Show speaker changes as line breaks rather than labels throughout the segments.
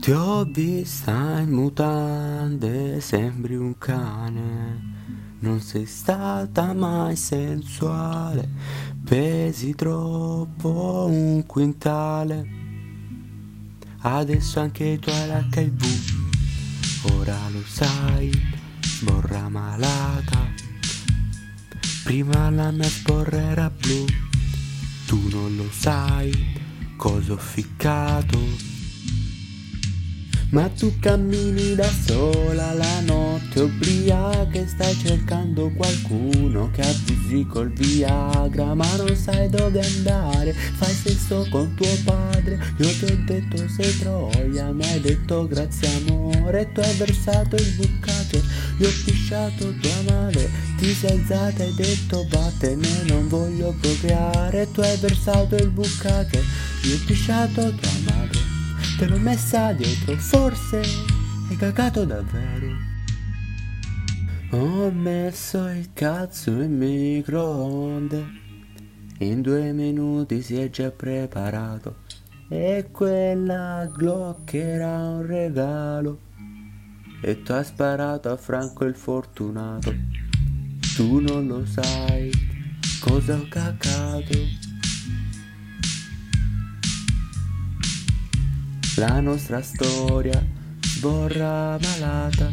Ti ho vista in mutande, sembri un cane. Non sei stata mai sensuale, pesi troppo un quintale. Adesso anche tu hai l'HIV, ora lo sai, borra malata. Prima la mia sporra era blu, tu non lo sai, cosa ho ficcato. Ma tu cammini da sola la notte ubriaca e stai cercando qualcuno che abusi col Viagra Ma non sai dove andare, fai sesso con tuo padre. Io ti ho detto sei troia, mi hai detto grazie amore. Tu hai versato il bucato, io ho pisciato tua madre Ti sei alzata e hai detto vattene, non voglio procreare. Tu hai versato il bucato, io ho pisciato tua madre Te l'ho messa dietro, forse hai cagato davvero. Ho messo il cazzo in microonde. In due minuti si è già preparato. E quella Glock era un regalo. E tu hai sparato a Franco il fortunato. Tu non lo sai cosa ho cacato. La nostra storia sborra malata.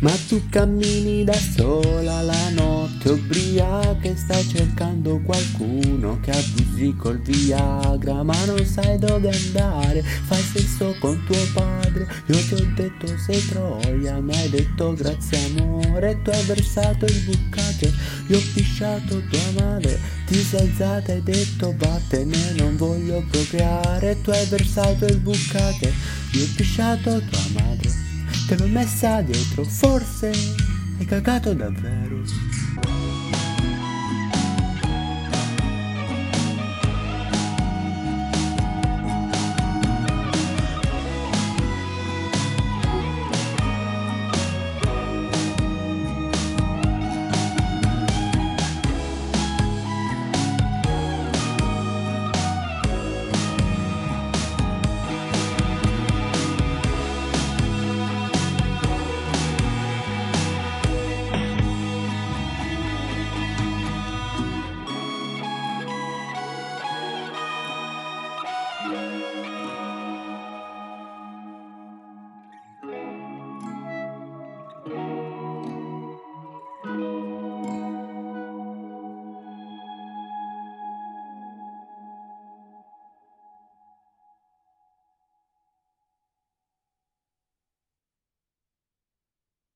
Ma tu cammini da sola la notte ubriaca e stai cercando qualcuno che abusi col Viagra Ma non sai dove andare, fai sesso con tuo padre. Io ti ho detto sei troia, mi hai detto grazie amore Tu hai versato il bucato, io ho pisciato tua madre Ti sei alzata e hai detto vattene, non voglio procreare Tu hai versato il bucato, io ho pisciato tua madre Te l'ho messa dietro, forse hai cagato davvero.